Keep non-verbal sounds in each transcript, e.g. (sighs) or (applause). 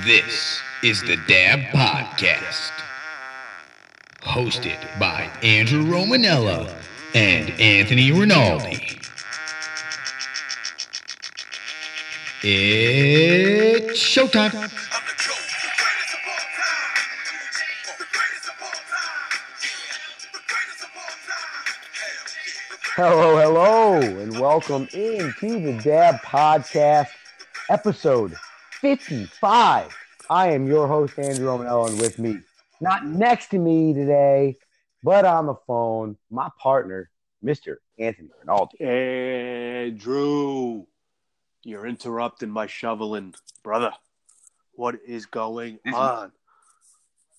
This is the DAAB Podcast, hosted by Andrew Romanella and Anthony Rinaldi. It's showtime. Hello, hello, and welcome into the DAAB Podcast, episode 55. I am your host, Andrew Romanello, and with me, not next to me today, but on the phone, my partner, Mr. Anthony Rinaldi. Andrew, you're interrupting my shoveling, brother. What is going on?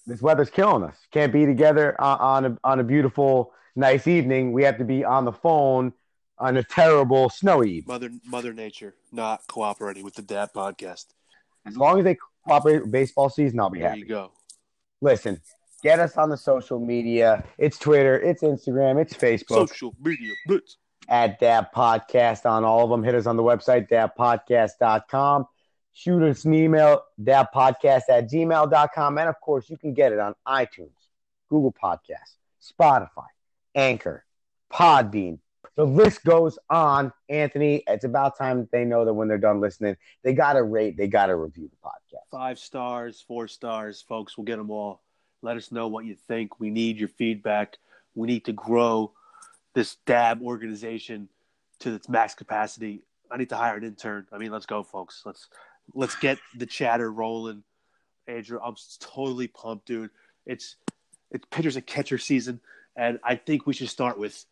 This weather's killing us. Can't be together on, on, a, on a beautiful, nice evening. We have to be on the phone on a terrible, snowy evening. Mother Mother Nature not cooperating with the DAAB podcast. As long as they cooperate with baseball season, I'll be There happy. you go. Listen, get us on the social media. It's Twitter, it's Instagram, it's Facebook Social media blitz. at DAAB Podcast on all of them. Hit us on the website, daabpodcast.com. Shoot us an email, daabpodcast at gmail.com. And of course, you can get it on iTunes, Google Podcasts, Spotify, Anchor, Podbean. The list goes on. Anthony, it's about time they know that when they're done listening, they got to rate, they got to review the podcast. Five stars, four stars, folks. We'll get them all. Let us know what you think. We need your feedback. We need to grow this DAAB organization to its max capacity. I need to hire an intern. I mean, let's go, folks. Let's let's get the chatter rolling. Andrew, I'm totally pumped, dude. It's it's pitchers and catcher season, and I think we should start with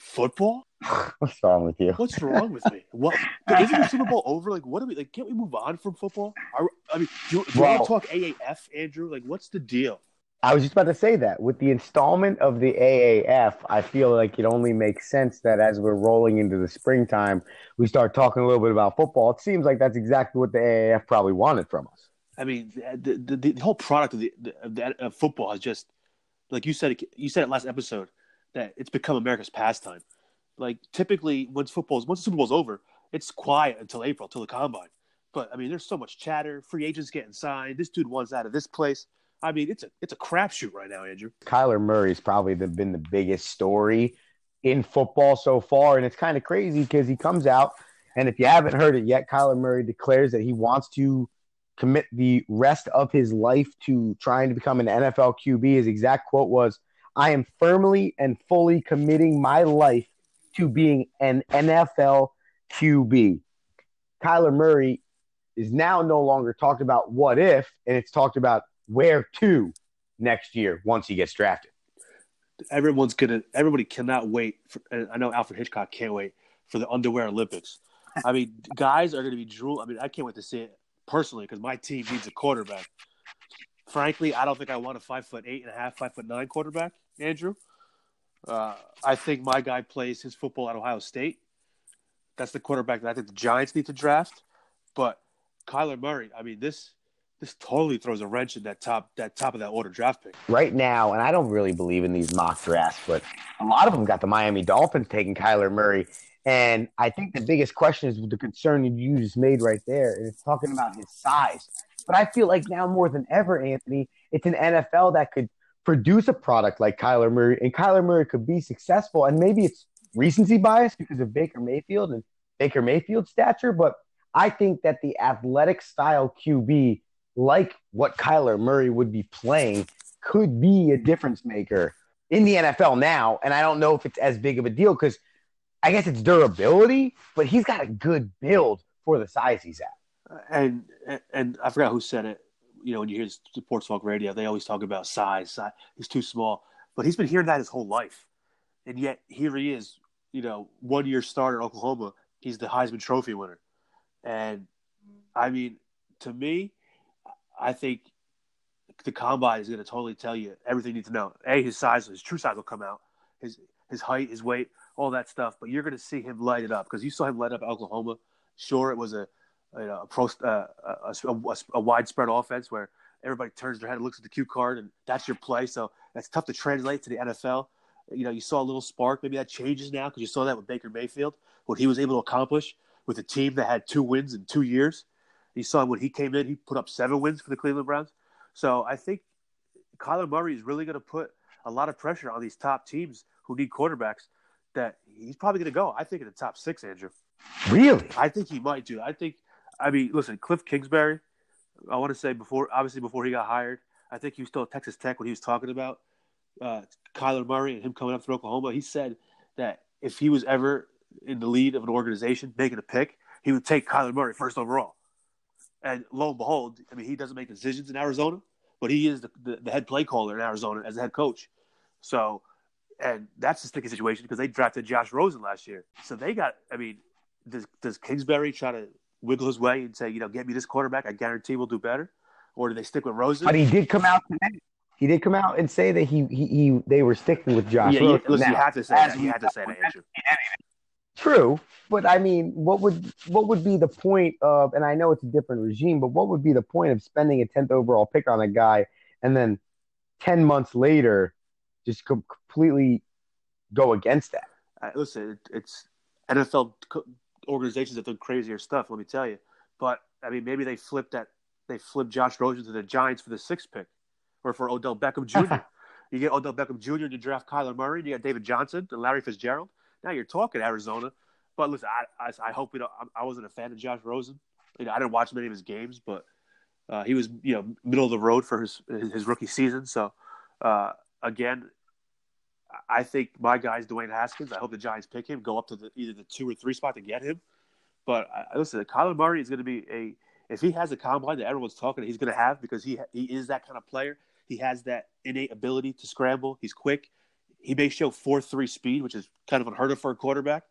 football. (laughs) What's wrong with you? What's wrong with me? What isn't the Super Bowl over? Like, what do we like? Can't we move on from football? Are, I mean, do, you- do Well- to talk AAF, Andrew? Like, what's the deal? I was just about to say that with the installment of the AAF, I feel like it only makes sense that as we're rolling into the springtime, we start talking a little bit about football. It seems like that's exactly what the AAF probably wanted from us. I mean, the the, the, the whole product of the, of the of football has just, like you said, you said it last episode that it's become America's pastime. Like typically, once football's once the Super Bowl's over, it's quiet until April, till the combine. But I mean, there's so much chatter. Free agents getting signed. This dude wants out of this place. I mean, it's a it's a crapshoot right now, Andrew. Kyler Murray's probably the, been the biggest story in football so far, and it's kind of crazy because he comes out, and if you haven't heard it yet, Kyler Murray declares that he wants to commit the rest of his life to trying to become an NFL QB. His exact quote was, "I am firmly and fully committing my life to being an NFL QB." Kyler Murray is now no longer talked about what if, and it's talked about where to next year once he gets drafted. everyone's gonna everybody cannot wait for, i know alfred hitchcock can't wait for the underwear olympics i mean (laughs) guys are gonna be drool i mean i can't wait to see it personally because my team needs a quarterback frankly i don't think i want a five foot eight and a half five foot nine quarterback andrew uh, i think my guy plays his football at ohio state that's the quarterback that i think the giants need to draft but kyler murray i mean this this totally throws a wrench in that top that top of that order draft pick Right now, and I don't really believe in these mock drafts, but a lot of them got the Miami Dolphins taking Kyler Murray. And I think the biggest question is the concern you just made right there, and it's talking about his size. But I feel like now more than ever, Anthony, it's an NFL that could produce a product like Kyler Murray, and Kyler Murray could be successful. And maybe it's recency bias because of Baker Mayfield and Baker Mayfield's stature, but I think that the athletic style QB, like what Kyler Murray would be playing, could be a difference maker in the NFL now. And I don't know if it's as big of a deal because I guess it's durability, but he's got a good build for the size he's at. And and I forgot who said it. You know, when you hear Sports Talk Radio, they always talk about size. size. He's too small, but he's been hearing that his whole life, and yet here he is. You know, one year starter Oklahoma. He's the Heisman Trophy winner, and I mean, to me, I think the combine is going to totally tell you everything you need to know. A, his size, his true size will come out. His his height, his weight, all that stuff. But you're going to see him light it up because you saw him light up Oklahoma. Sure, it was a you know, a, pro, uh, a, a, a widespread offense where everybody turns their head and looks at the cue card, and that's your play. So that's tough to translate to the NFL. You know, you saw a little spark. Maybe that changes now because you saw that with Baker Mayfield, what he was able to accomplish with a team that had two wins in two years. You saw when he came in, he put up seven wins for the Cleveland Browns. So I think Kyler Murray is really going to put a lot of pressure on these top teams who need quarterbacks. That he's probably going to go. I think in the top six, Andrew. Really? I think he might do. I think. I mean, listen, Cliff Kingsbury. I want to say before, obviously before he got hired, I think he was still at Texas Tech when he was talking about uh, Kyler Murray and him coming up through Oklahoma. He said that if he was ever in the lead of an organization making a pick, he would take Kyler Murray first overall. And lo and behold, I mean, he doesn't make decisions in Arizona, but he is the, the, the head play caller in Arizona as a head coach. So, and that's a sticky situation because they drafted Josh Rosen last year. So they got, I mean, does, does Kingsbury try to wiggle his way and say, you know, get me this quarterback, I guarantee we'll do better? Or do they stick with Rosen? But he did come out today. He did come out and say that he he, he they were sticking with Josh. yeah, Rosen. you, listen, you have to say that. You have to say that, Andrew. True, but I mean, what would what would be the point of? And I know it's a different regime, but what would be the point of spending a tenth overall pick on a guy and then ten months later just completely go against that? Uh, listen, it, it's NFL organizations that do crazier stuff. Let me tell you. But I mean, maybe they flipped that. They flipped Josh Rosen to the Giants for the sixth pick, or for Odell Beckham (laughs) Jr. you get Odell Beckham Jr. to draft Kyler Murray. You got David Johnson and Larry Fitzgerald. Now you're talking Arizona. But listen, I, I, I hope we don't. I, I wasn't a fan of Josh Rosen. You know, I didn't watch many of his games, but uh, he was you know middle of the road for his his, his rookie season. So uh, again, I think my guy's Dwayne Haskins. I hope the Giants pick him, go up to the, either the two or three spot to get him. But uh, listen, Kyler Murray is going to be a if he has a combine that everyone's talking, he's going to have because he he is that kind of player. He has that innate ability to scramble. He's quick. He may show four three speed, which is kind of unheard of for a quarterback.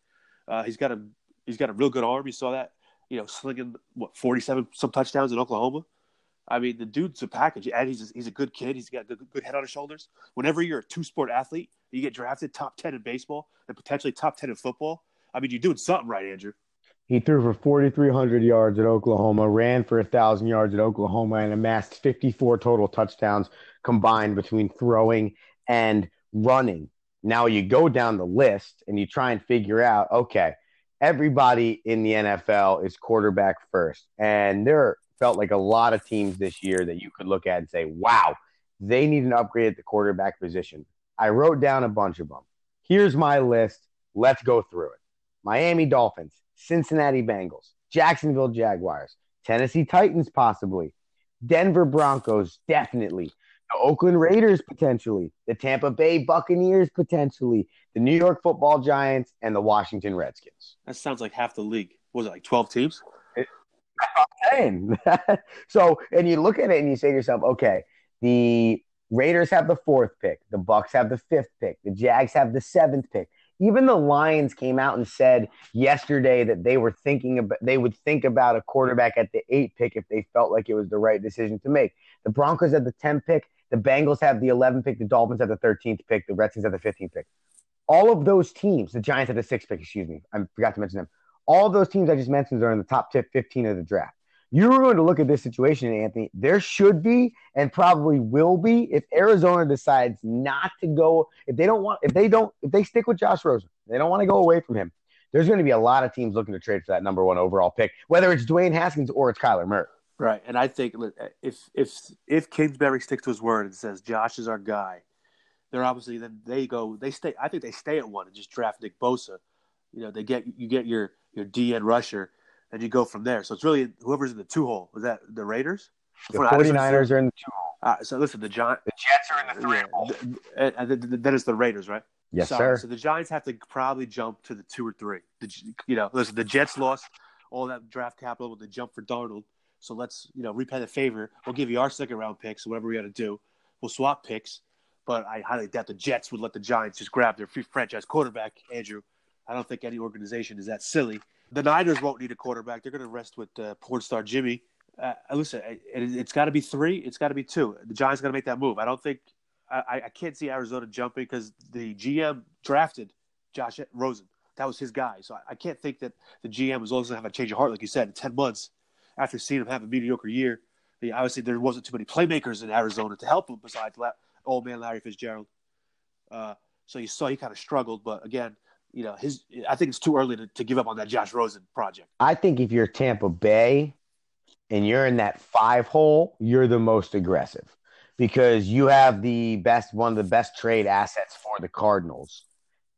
Uh, he's got a he's got a real good arm. You saw that, you know, slinging what forty seven some touchdowns in Oklahoma. I mean, the dude's a package, and he's a, he's a good kid. He's got a good, good head on his shoulders. Whenever you're a two sport athlete, you get drafted top ten in baseball and potentially top ten in football. I mean, you're doing something right, Andrew. He threw for 4,300 yards at Oklahoma, ran for 1,000 yards at Oklahoma, and amassed 54 total touchdowns combined between throwing and running. Now you go down the list and you try and figure out okay, everybody in the NFL is quarterback first. And there felt like a lot of teams this year that you could look at and say, wow, they need an upgrade at the quarterback position. I wrote down a bunch of them. Here's my list. Let's go through it Miami Dolphins, Cincinnati Bengals, Jacksonville Jaguars, Tennessee Titans, possibly, Denver Broncos, definitely, the Oakland Raiders, potentially, the Tampa Bay Buccaneers, potentially, the New York football Giants, and the Washington Redskins. That sounds like half the league. What was it like twelve teams? (laughs) So, and you look at it and you say to yourself, okay, the Raiders have the fourth pick, the Bucks have the fifth pick, the Jags have the seventh pick. Even the Lions came out and said yesterday that they were thinking about they would think about a quarterback at the eight pick if they felt like it was the right decision to make. The Broncos have the 10 pick, the Bengals have the 11 pick, the Dolphins have the 13th pick, the Redskins have the 15th pick. All of those teams, the Giants have the sixth pick, excuse me. I forgot to mention them. All those teams I just mentioned are in the top 15 of the draft. You're going to look at this situation, Anthony. There should be and probably will be if Arizona decides not to go, if they don't want, if they don't, if they stick with Josh Rosen, they don't want to go away from him. There's going to be a lot of teams looking to trade for that number one overall pick, whether it's Dwayne Haskins or it's Kyler Murray. Right, and I think if if if Kingsbury sticks to his word and says Josh is our guy, they're obviously then they go they stay. I think they stay at one and just draft Nick Bosa. You know, they get you get your your DN rusher and you go from there. So it's really whoever's in the two hole. Is that the Raiders? The 49ers are in the two hole. Uh, so listen, the Giants. The Jets are in the three yeah, hole. the- and then then it's the Raiders, right? Yes, so, sir. So the Giants have to probably jump to the two or three. The, you know, listen, the Jets lost all that draft capital with the jump for Darnold. So let's, you know, repay the favor. We'll give you our second round picks, whatever we got to do. We'll swap picks. But I highly doubt the Jets would let the Giants just grab their free franchise quarterback, Andrew. I don't think any organization is that silly. The Niners won't need a quarterback. They're going to rest with uh, porn star Jimmy. Uh, listen, it, it's got to be three. It's got to be two. The Giants got to make that move. I don't think I, I can't see Arizona jumping because the GM drafted Josh Rosen. That was his guy. So I, I can't think that the GM was also going to have a change of heart, like you said, in 10 months after seeing him have a mediocre year. Obviously, there wasn't too many playmakers in Arizona to help him besides La- old man Larry Fitzgerald. Uh, so you saw he kind of struggled. But again, you know, his I think it's too early to, to give up on that Josh Rosen project. I think if you're Tampa Bay, and you're in that five hole, you're the most aggressive because you have the best one of the best trade assets for the Cardinals.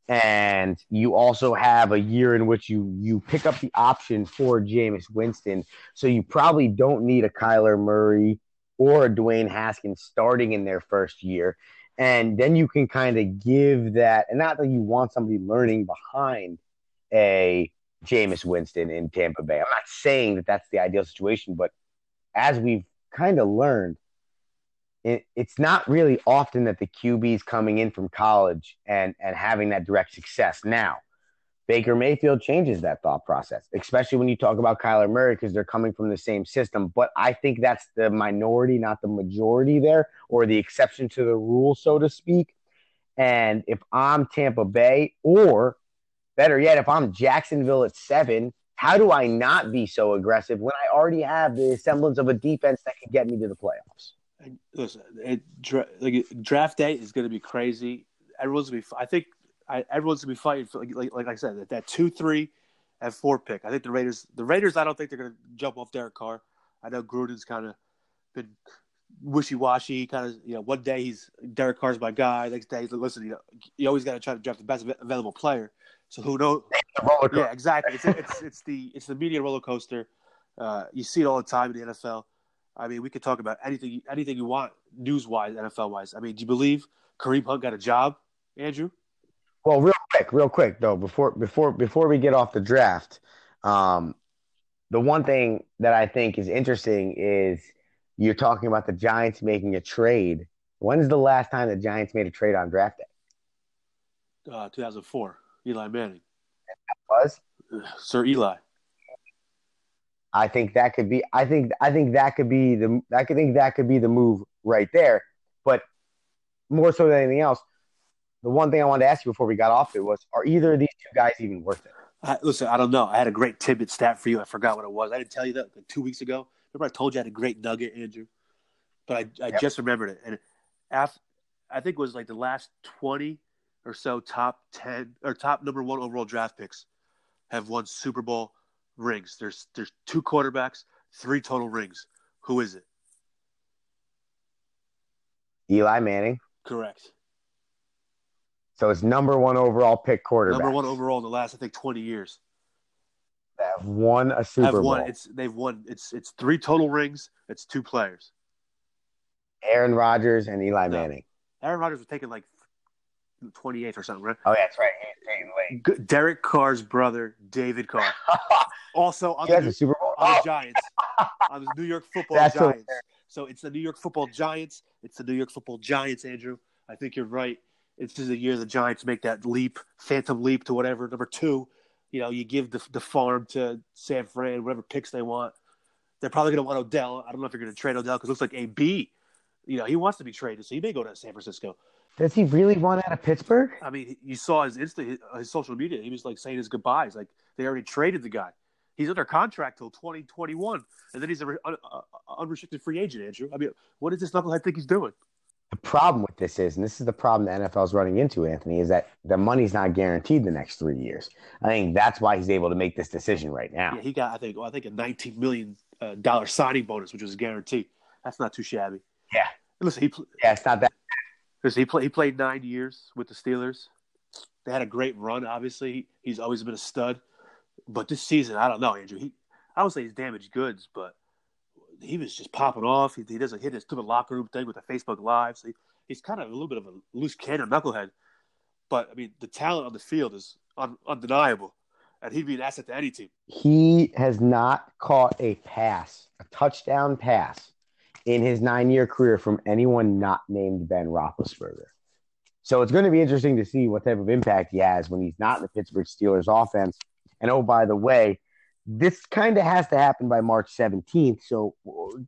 And you also have a year in which you you pick up the option for Jameis Winston. So you probably don't need a Kyler Murray or a Dwayne Haskins starting in their first year. And then you can kind of give that, and not that you want somebody learning behind a Jameis Winston in Tampa Bay. I'm not saying that that's the ideal situation, but as we've kind of learned, it, it's not really often that the QB's coming in from college and and having that direct success. Now, Baker Mayfield changes that thought process, especially when you talk about Kyler Murray because they're coming from the same system. But I think that's the minority, not the majority there, or the exception to the rule, so to speak. And if I'm Tampa Bay, or better yet, if I'm Jacksonville at seven, how do I not be so aggressive when I already have the semblance of a defense that can get me to the playoffs? listen, it, dra- like draft day is going to be crazy. Everyone's going to be. I think I, everyone's going to be fighting for like, like, like I said that, that two, three, and four pick. I think the Raiders. The Raiders. I don't think they're going to jump off Derek Carr. I know Gruden's kind of been wishy washy. Kind of you know one day he's Derek Carr's my guy. Next day he's like, listen, you know, you always got to try to draft the best available player. So who knows? (laughs) Yeah, exactly. It's, it's it's the it's the media roller coaster. Uh, you see it all the time in the NFL. I mean, we could talk about anything anything you want news wise, NFL wise. I mean, do you believe Kareem Hunt got a job, Andrew? Well, real quick, real quick though, before before before we get off the draft, um, the one thing that I think is interesting is you're talking about the Giants making a trade. When's the last time the Giants made a trade on draft day? Uh, 2004, Eli Manning. was (sighs) Sir Eli. I think that could be. I think. I think that could be the. I could think that could be the move right there. But more so than anything else, the one thing I wanted to ask you before we got off it was: Are either of these two guys even worth it? I, listen, I don't know. I had a great tidbit stat for you. I forgot what it was. I didn't tell you that like two weeks ago. Remember, I told you I had a great nugget, Andrew. But I, I yep. just remembered it. And after, I think it was like the last twenty or so top ten or top number one overall draft picks have won Super Bowl rings. There's there's two quarterbacks, three total rings. Who is it? Eli Manning. Correct. So it's number one overall pick quarterback. Number one overall in the last, I think, twenty years. They have won a Super have Bowl. Won, it's they've won. It's it's three total rings. It's two players. Aaron Rodgers and Eli no. Manning. Aaron Rodgers was taken like 28th or something, right? Oh, yeah, that's right. Derek Carr's brother, David Carr. (laughs) also on, the, New, Super Bowl? on oh. the Giants, (laughs) on the New York Football That's Giants. So it's the New York Football Giants. It's the New York Football Giants, Andrew. I think you're right. It's just the year the Giants make that leap, phantom leap to whatever. Number two, you know, you give the, the farm to San Fran, whatever picks they want. They're probably going to want Odell. I don't know if you're going to trade Odell because it looks like AB, you know, he wants to be traded, so he may go to San Francisco. Does he really want out of Pittsburgh? I mean, you saw his Insta, his, his social media. He was like saying his goodbyes. Like they already traded the guy. He's under contract till 2021, and then he's an uh, uh, unrestricted free agent. Andrew, I mean, what does this knucklehead think he's doing? The problem with this is, and this is the problem the NFL is running into, Anthony, is that the money's not guaranteed the next three years. I think that's why he's able to make this decision right now. Yeah, he got, I think, well, I think a 19 million uh, dollar signing bonus, which was guaranteed. That's not too shabby. Yeah. Listen, he, yeah, it's not that because he played he played nine years with the Steelers. They had a great run. Obviously, he's always been a stud. But this season, I don't know, Andrew. He, I would say he's damaged goods, but he was just popping off. He, he doesn't hit his stupid locker room thing with the Facebook Live. So he, he's kind of a little bit of a loose cannon knucklehead. But I mean, the talent on the field is un, undeniable, and he'd be an asset to any team. He has not caught a pass, a touchdown pass, in his nine year career from anyone not named Ben Roethlisberger. So it's going to be interesting to see what type of impact he has when he's not in the Pittsburgh Steelers offense. And oh, by the way, this kind of has to happen by March 17th. So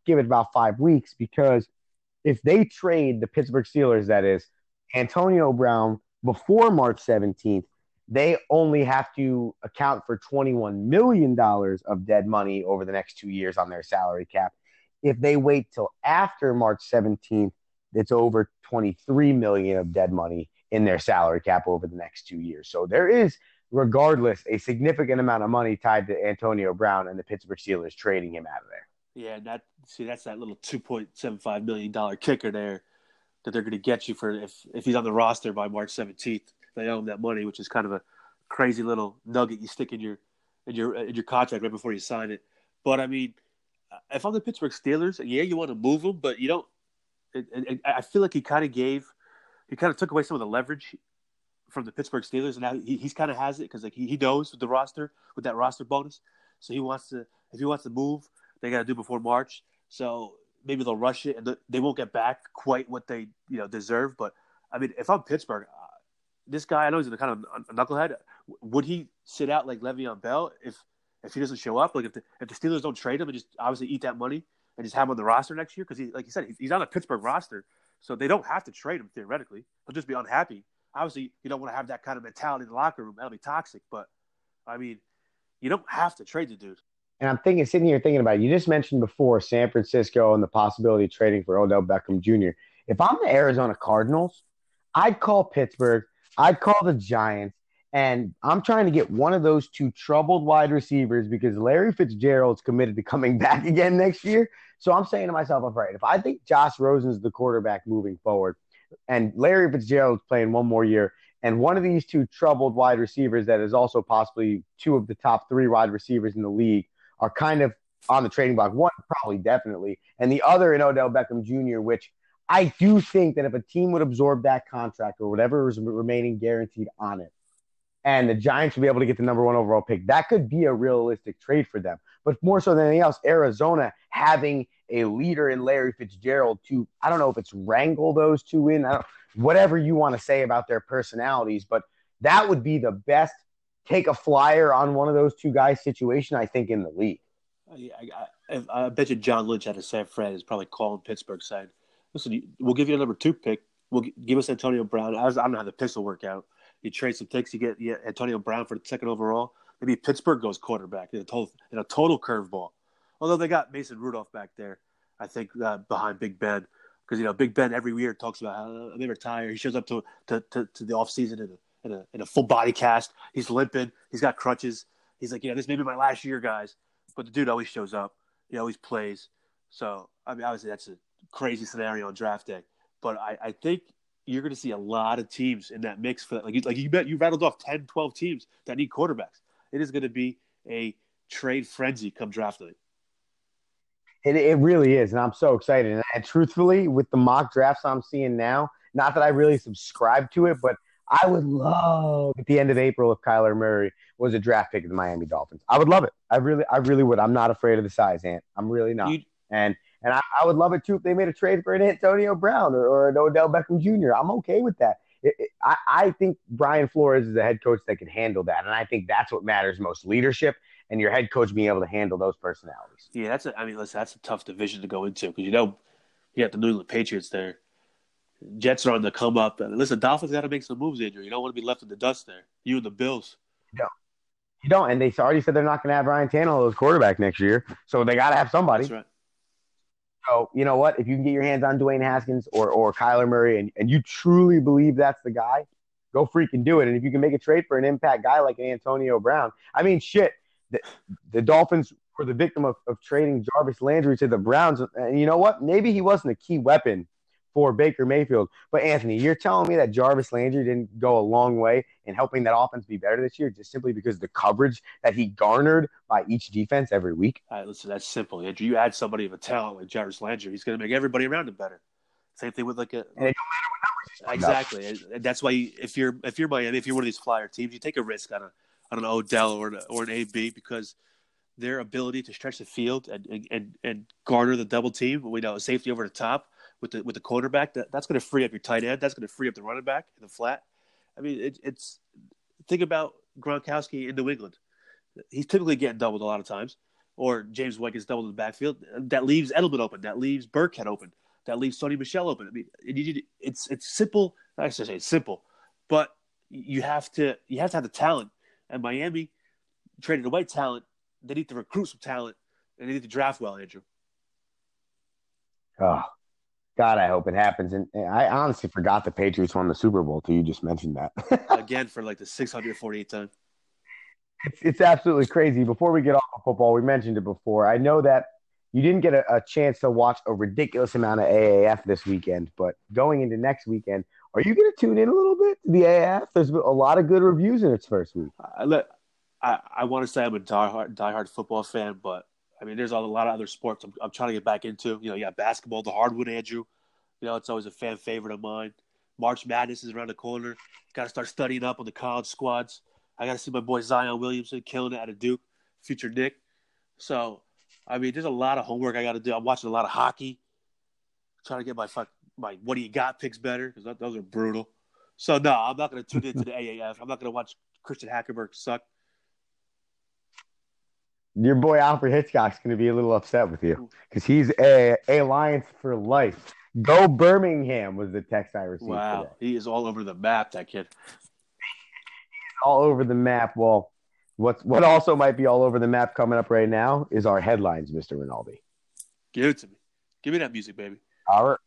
give it about five weeks because if they trade the Pittsburgh Steelers, that is Antonio Brown before March 17th, they only have to account for $21 million of dead money over the next two years on their salary cap. If they wait till after March 17th, it's over 23 million of dead money in their salary cap over the next two years. So there is, regardless, a significant amount of money tied to Antonio Brown and the Pittsburgh Steelers trading him out of there. Yeah, that see that's that little two point seven five million dollar kicker there that they're going to get you for if if he's on the roster by March seventeenth. They owe him that money, which is kind of a crazy little nugget you stick in your in your in your contract right before you sign it. But I mean, uh, if I'm the Pittsburgh Steelers, yeah, you want to move him, but you don't. It, it, I feel like he kind of gave, he kind of took away some of the leverage from the Pittsburgh Steelers, and now he he's kind of has it because like he, he knows with the roster with that roster bonus, so he wants to if he wants to move, they got to do before March. So maybe they'll rush it, and they won't get back quite what they you know deserve. But I mean, if I'm Pittsburgh, uh, this guy I know he's kind of a knucklehead. Would he sit out like Le'Veon Bell if if he doesn't show up? Like if the if the Steelers don't trade him and just obviously eat that money and just have him on the roster next year because he like you said he's on the Pittsburgh roster, so they don't have to trade him theoretically. He'll just be unhappy. Obviously, you don't want to have that kind of mentality in the locker room. That'll be toxic. But I mean, you don't have to trade the dude. And I'm thinking, sitting here thinking about it, you just mentioned before San Francisco and the possibility of trading for Odell Beckham Jr. If I'm the Arizona Cardinals, I'd call Pittsburgh, I'd call the Giants, and I'm trying to get one of those two troubled wide receivers because Larry Fitzgerald's committed to coming (laughs) back again next year. So I'm saying to myself, I'm right, if I think Josh Rosen's the quarterback moving forward, and Larry Fitzgerald's playing one more year, and one of these two troubled wide receivers that is also possibly two of the top three wide receivers in the league are kind of on the trading block. One probably definitely, and the other in Odell Beckham Jr., which I do think that if a team would absorb that contract or whatever is remaining guaranteed on it, and the Giants would be able to get the number one overall pick, that could be a realistic trade for them. But more so than anything else, Arizona having a leader in Larry Fitzgerald to, I don't know if it's wrangle those two in, whatever you want to say about their personalities, but that would be the best take a flyer on one of those two guys situation, I think, in the league. Uh, I, I, I bet you John Lynch out of San Fran is probably calling Pittsburgh saying, listen, we'll give you a number two pick. We'll give us Antonio Brown. I, don't know how the picks will work out. You trade some picks, you get Antonio Brown for the second overall. Maybe Pittsburgh goes quarterback in a total total curveball. Although they got Mason Rudolph back there, I think uh, behind Big Ben because you know Big Ben every year talks about how I'm uh, retire. He shows up to to, to, to the offseason in a, in a in a full body cast. He's limping. He's got crutches. He's like, you know, this may be my last year, guys. But the dude always shows up. He always plays. So I mean, obviously that's a crazy scenario on draft day. But I, I think you're going to see a lot of teams in that mix for that. Like you, like you bet you rattled off 10, 12 teams that need quarterbacks. It is going to be a trade frenzy come draft day. It, it really is, and I'm so excited. And, and truthfully, with the mock drafts I'm seeing now, not that I really subscribe to it, but I would love at the end of April if Kyler Murray was a draft pick of the Miami Dolphins. I would love it. I really, I really would. I'm not afraid of the size, Ant. I'm really not. You, and and I, I, would love it too if they made a trade for an Antonio Brown or, or an Odell Beckham Jr. I'm okay with that. It, it, I, I think Brian Flores is a head coach that can handle that, and I think that's what matters most: leadership and your head coach being able to handle those personalities. Yeah, that's. A, I mean, listen, that's a tough division to go into because you know you got the New England Patriots there. Jets are on the come up. Listen, Dolphins got to make some moves, Andrew. You don't want to be left in the dust there. You and the Bills. No, you don't. And they already said they're not going to have Ryan Tannehill as quarterback next year, so they got to have somebody. That's right. So you know what? If you can get your hands on Dwayne Haskins or or Kyler Murray, and, and you truly believe that's the guy, go freaking do it. And if you can make a trade for an impact guy like an Antonio Brown, I mean, shit, the, the Dolphins were the victim of, of trading Jarvis Landry to the Browns. And you know what? Maybe he wasn't a key weapon for Baker Mayfield. But Anthony, you're telling me that Jarvis Landry didn't go a long way in helping that offense be better this year just simply because the coverage that he garnered by each defense every week? All right, listen, that's simple. Andrew, you add somebody of a talent like Jarvis Landry, he's going to make everybody around him better. Same thing with like a exactly. And that's why you, if you're if you're Miami, if you're one of these flyer teams, you take a risk on a on an Odell or an, or an AB because their ability to stretch the field and and and garner the double team, we know safety over the top with the with the quarterback, that, that's going to free up your tight end. That's going to free up the running back in the flat. I mean, it, it's think about Gronkowski in New England. He's typically getting doubled a lot of times, or James White gets doubled in the backfield. That leaves Edelman open. That leaves Burkhead open. That leaves Sony Michel open. I mean, it, it's it's simple. I should say it's simple, but you have to you have to have the talent. And Miami traded away talent. They need to recruit some talent, and they need to draft well, Andrew. Oh, God, I hope it happens. And I honestly forgot the Patriots won the Super Bowl till you just mentioned that. (laughs) Again, for like the 648th time. It's, it's absolutely crazy. Before we get off of football, we mentioned it before. I know that you didn't get a, a, chance to watch a ridiculous amount of AAF this weekend, but going into next weekend, are you going to tune in a little bit to the AAF? There's a lot of good reviews in its first week. I I, I want to say I'm a diehard diehard football fan, but I mean, there's a lot of other sports I'm, I'm trying to get back into. You know, you got basketball, the hardwood, Andrew. You know, it's always a fan favorite of mine. March Madness is around the corner. Got to start studying up on the college squads. I got to see my boy Zion Williamson killing it out of Duke, future Nick. So, I mean, there's a lot of homework I got to do. I'm watching a lot of hockey, trying to get my fuck my what do you got picks better because those are brutal. So no, I'm not going to tune into the AAF. I'm not going to watch Christian Hackenberg suck. Your boy Alfred Hitchcock's going to be a little upset with you because he's a alliance for life. Go Birmingham was the text I received. Wow, today. he is all over the map. That kid, all over the map. Well, what's what also might be all over the map coming up right now is our headlines, Mister Rinaldi. Give it to me. Give me that music, baby. All right.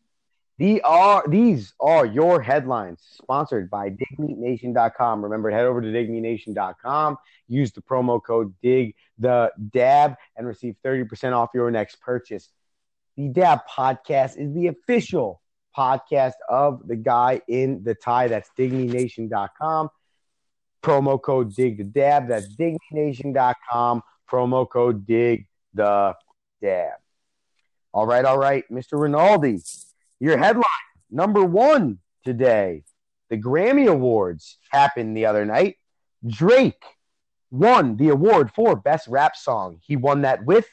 The are these are your headlines sponsored by digmeatnation.com. Remember, head over to digmeatnation.com, use the promo code dig the dab and receive 30% off your next purchase. The DAAB podcast is the official podcast of the guy in the tie. That's digmeatnation.com. Promo code dig the dab. That's digmeatnation.com. Promo code dig the dab. All right, all right, Mr. Rinaldi. Your headline number one today. The Grammy Awards happened the other night. Drake won the award for Best Rap Song. He won that with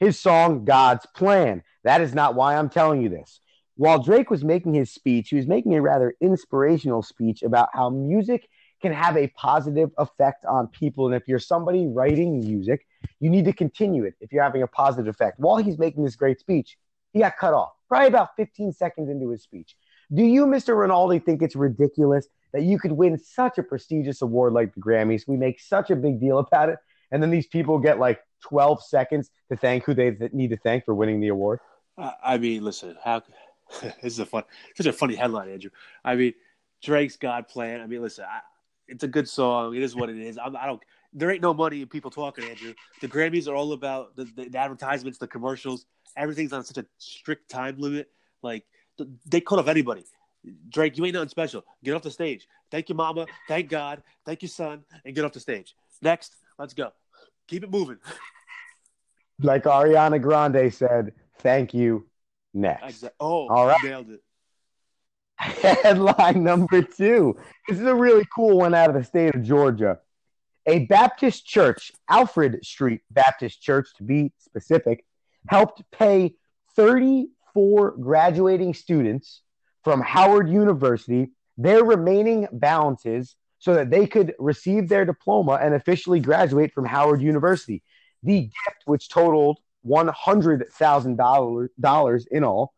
his song God's Plan. That is not why I'm telling you this. While Drake was making his speech, he was making a rather inspirational speech about how music can have a positive effect on people. And if you're somebody writing music, you need to continue it if you're having a positive effect. While he's making this great speech, he got cut off probably about 15 seconds into his speech. Do you, Mr. Rinaldi, think it's ridiculous that you could win such a prestigious award like the Grammys? We make such a big deal about it, and then these people get like 12 seconds to thank who they need to thank for winning the award. I mean, listen, how (laughs) this is a fun, such a funny headline, Andrew. I mean, Drake's God Plan. I mean, listen, I, it's a good song. It is what it is. I'm, I do not There ain't no money in people talking, Andrew. The Grammys are all about the, the, the advertisements, the commercials everything's on such a strict time limit. Like they cut off anybody. Drake, you ain't nothing special. Get off the stage. Thank you, mama. Thank God. Thank you, son. And get off the stage. Next, let's go. Keep it moving. Like Ariana Grande said, thank you. Next. Oh, all right. Nailed it. (laughs) Headline number two. This is a really cool one out of the state of Georgia. A Baptist church, Alfred Street Baptist Church to be specific, helped pay 34 graduating students from Howard University their remaining balances so that they could receive their diploma and officially graduate from Howard University. The gift, which totaled $100,000 in all,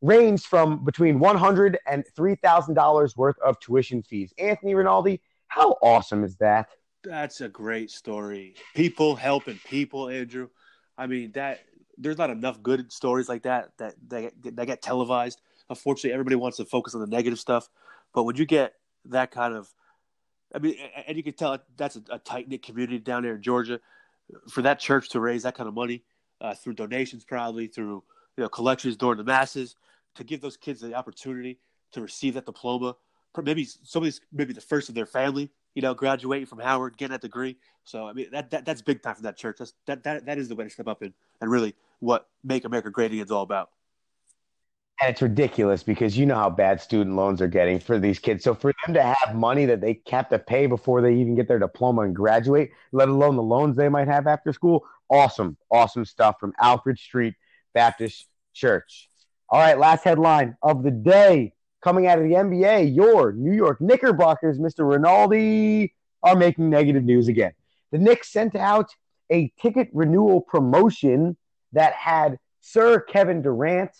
ranged from between $100 and $3,000 worth of tuition fees. Anthony Rinaldi, how awesome is that? That's a great story. People helping people, Andrew. I mean, that there's not enough good stories like that that that, that get televised. Unfortunately, everybody wants to focus on the negative stuff. But when you get that kind of, I mean, and you can tell that's a, a tight knit community down there in Georgia. For that church to raise that kind of money uh, through donations, probably through you know collections during the masses, to give those kids the opportunity to receive that diploma, maybe somebody's maybe the first of their family, you know, graduating from Howard, getting that degree. So I mean, that, that that's big time for that church. That's that that that is the way to step up and and really what Make America Great Again is all about. And it's ridiculous because you know how bad student loans are getting for these kids. So for them to have money that they have to pay before they even get their diploma and graduate, let alone the loans they might have after school, awesome, awesome stuff from Alfred Street Baptist Church. All right, last headline of the day coming out of the NBA. Your New York Knickerbockers, Mr. Rinaldi, are making negative news again. The Knicks sent out a ticket renewal promotion that had Sir Kevin Durant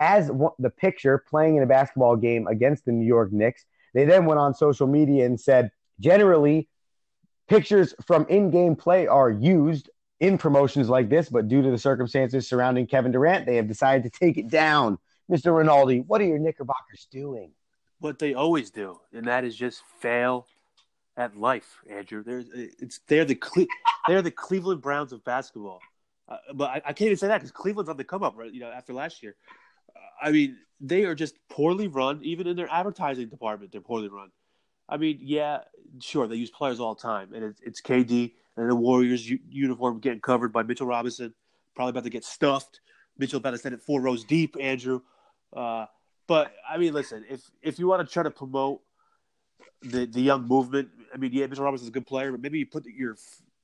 as the picture playing in a basketball game against the New York Knicks. They then went on social media and said, generally, pictures from in game play are used in promotions like this, but due to the circumstances surrounding Kevin Durant, they have decided to take it down. Mr. Rinaldi, what are your Knickerbockers doing? What they always do, and that is just fail at life, Andrew. They're it's they're the Cle- they're the Cleveland Browns of basketball. Uh, but I, I, can't even say that because Cleveland's on the come up, right? You know, after last year. Uh, I mean, they are just poorly run. Even in their advertising department, they're poorly run. I mean, yeah, sure, they use players all the time, and it's, it's KD and the Warriors u- uniform getting covered by Mitchell Robinson, probably about to get stuffed. Mitchell about to send it four rows deep, Andrew. Uh, but I mean, listen, if if you want to try to promote the the young movement, I mean, yeah, Mitchell Robinson's a good player, but maybe you put your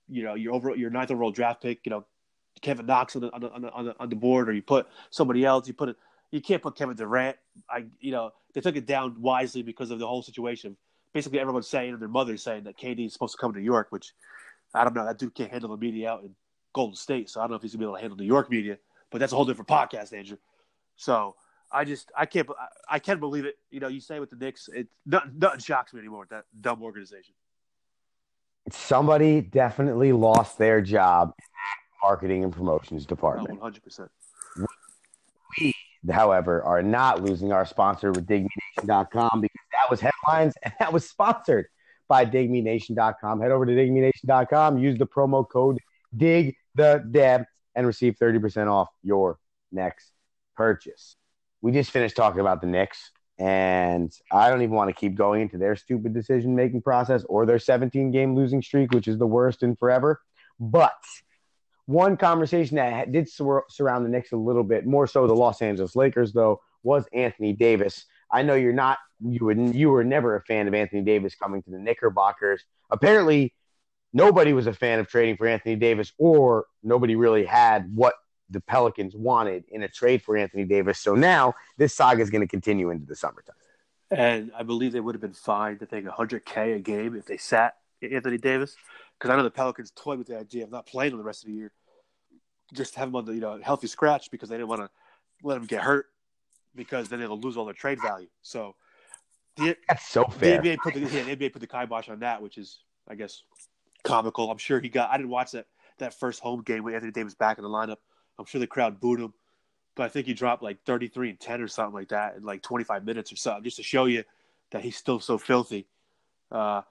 you know your over your ninth overall draft pick, you know, Kevin Knox on the on the, on the, on the board, or you put somebody else. You put it. You can't put Kevin Durant. I you know they took it down wisely because of the whole situation. Basically, everyone's saying and their mother's saying that KD is supposed to come to New York, which I don't know. That dude can't handle the media out in Golden State, so I don't know if he's gonna be able to handle New York media. But that's a whole different podcast, Andrew. So I just I can't I can't believe it. You know, you say with the Knicks, it nothing, nothing shocks me anymore with that dumb organization. Somebody definitely lost their job in marketing and promotions department. One hundred percent. We, however, are not losing our sponsor with DigMeNation.com because that was headlines and that was sponsored by DigMeNation.com. Head over to DigMeNation.com, use the promo code Dig the Deb, and receive thirty percent off your next purchase we just finished talking about the Knicks, and I don't even want to keep going into their stupid decision making process or their 17 game losing streak, which is the worst in forever. But one conversation that did sur- surround the Knicks a little bit, more so the Los Angeles Lakers, though, was Anthony Davis. I know you're not you would you were never a fan of Anthony Davis coming to the Knickerbockers. Apparently, nobody was a fan of trading for Anthony Davis, or nobody really had what the Pelicans wanted in a trade for Anthony Davis. So now this saga is going to continue into the summertime. And I believe they would have been fine to take 100K a game if they sat Anthony Davis. Because I know the Pelicans toyed with the idea of not playing him the rest of the year, just have him on the you know healthy scratch because they didn't want to let him get hurt because then they'll lose all their trade value. So the, that's so fair. The NBA put the, yeah, the NBA put the kibosh on that, which is I guess comical. I'm sure he got. I didn't watch that that first home game with Anthony Davis back in the lineup. I'm sure the crowd booed him, but I think he dropped like 33 and 10 or something like that in like 25 minutes or something, just to show you that he's still so filthy. Uh,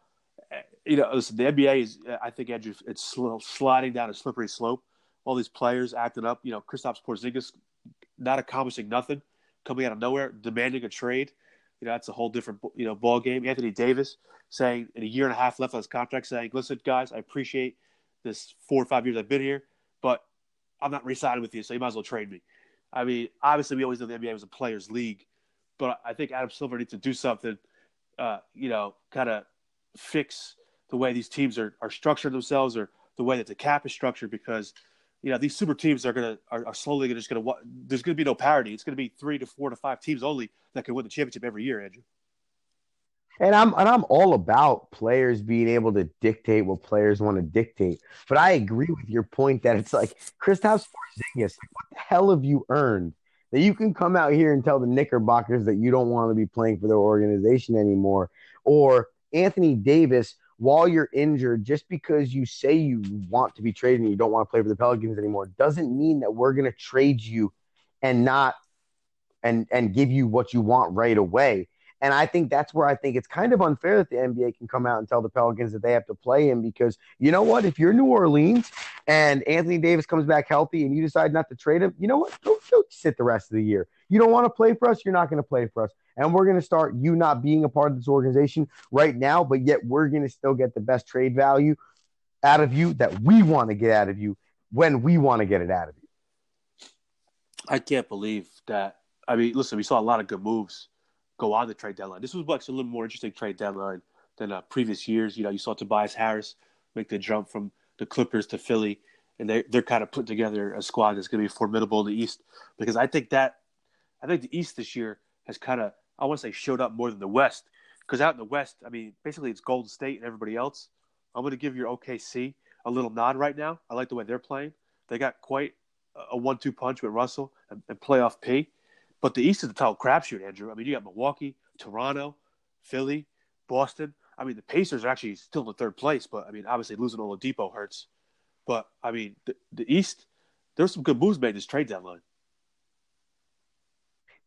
you know, listen, the NBA is, I think, Andrew, it's sliding down a slippery slope. All these players acting up. You know, Kristaps Porzingis not accomplishing nothing, coming out of nowhere, demanding a trade. You know, that's a whole different you know ball game. Anthony Davis saying in a year and a half left on his contract, saying, "Listen, guys, I appreciate this four or five years I've been here, but I'm not re-signing with you, so you might as well trade me. I mean, obviously, we always know the NBA was a players' league, but I think Adam Silver needs to do something, uh, you know, kind of fix the way these teams are, are structured themselves or the way that the cap is structured because, you know, these super teams are gonna are, are slowly just gonna there's gonna be no parity. It's gonna be three to four to five teams only that can win the championship every year, Andrew. And I'm and I'm all about players being able to dictate what players want to dictate. But I agree with your point that it's like Kristaps Porzingis, like, what the hell have you earned that you can come out here and tell the Knickerbockers that you don't want to be playing for their organization anymore, or Anthony Davis while you're injured, just because you say you want to be traded and you don't want to play for the Pelicans anymore, doesn't mean that we're going to trade you and not and and give you what you want right away. And I think that's where I think it's kind of unfair that the NBA can come out and tell the Pelicans that they have to play him because you know what? If you're New Orleans and Anthony Davis comes back healthy and you decide not to trade him, you know what? Go, go sit the rest of the year. You don't want to play for us, you're not going to play for us. And we're going to start you not being a part of this organization right now, but yet we're going to still get the best trade value out of you that we want to get out of you when we want to get it out of you. I can't believe that. I mean, listen, we saw a lot of good moves go on the trade deadline. This was actually a little more interesting trade deadline than uh, previous years. You know, you saw Tobias Harris make the jump from the Clippers to Philly, and they they're kind of putting together a squad that's going to be formidable in the East because I think that I think the East this year has kind of I want to say showed up more than the West because out in the West, I mean, basically it's Golden State and everybody else. I'm going to give your OKC a little nod right now. I like the way they're playing. They got quite a one-two punch with Russell and, and playoff P. But the East is the total crapshoot, Andrew. I mean, you got Milwaukee, Toronto, Philly, Boston. I mean, the Pacers are actually still in third place, but I mean, obviously losing Oladipo hurts. But I mean, the, the East, there's some good moves made this trade deadline.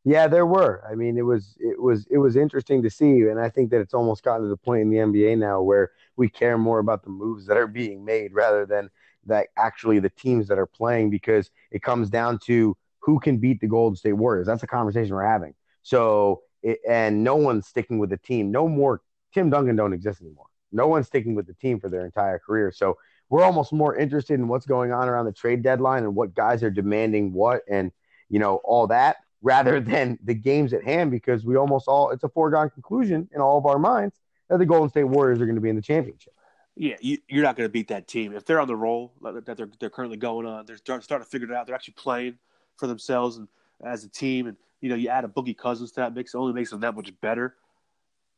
Yeah, there were. I mean, it was it was it was interesting to see, and I think that it's almost gotten to the point in the NBA now where we care more about the moves that are being made rather than that actually the teams that are playing because it comes down to who can beat the Golden State Warriors. That's a conversation we're having. So, it, and no one's sticking with the team. No more Tim Duncan don't exist anymore. No one's sticking with the team for their entire career. So we're almost more interested in what's going on around the trade deadline and what guys are demanding what and you know all that rather (laughs) than the games at hand because we almost all it's a foregone conclusion in all of our minds that the Golden State Warriors are going to be in the championship. Yeah, you, are not going to beat that team if they're on the roll that they're they're currently going on. They're starting to figure it out. They're actually playing for themselves and as a team. And you know, you add a Boogie Cousins to that mix, it only makes them that much better.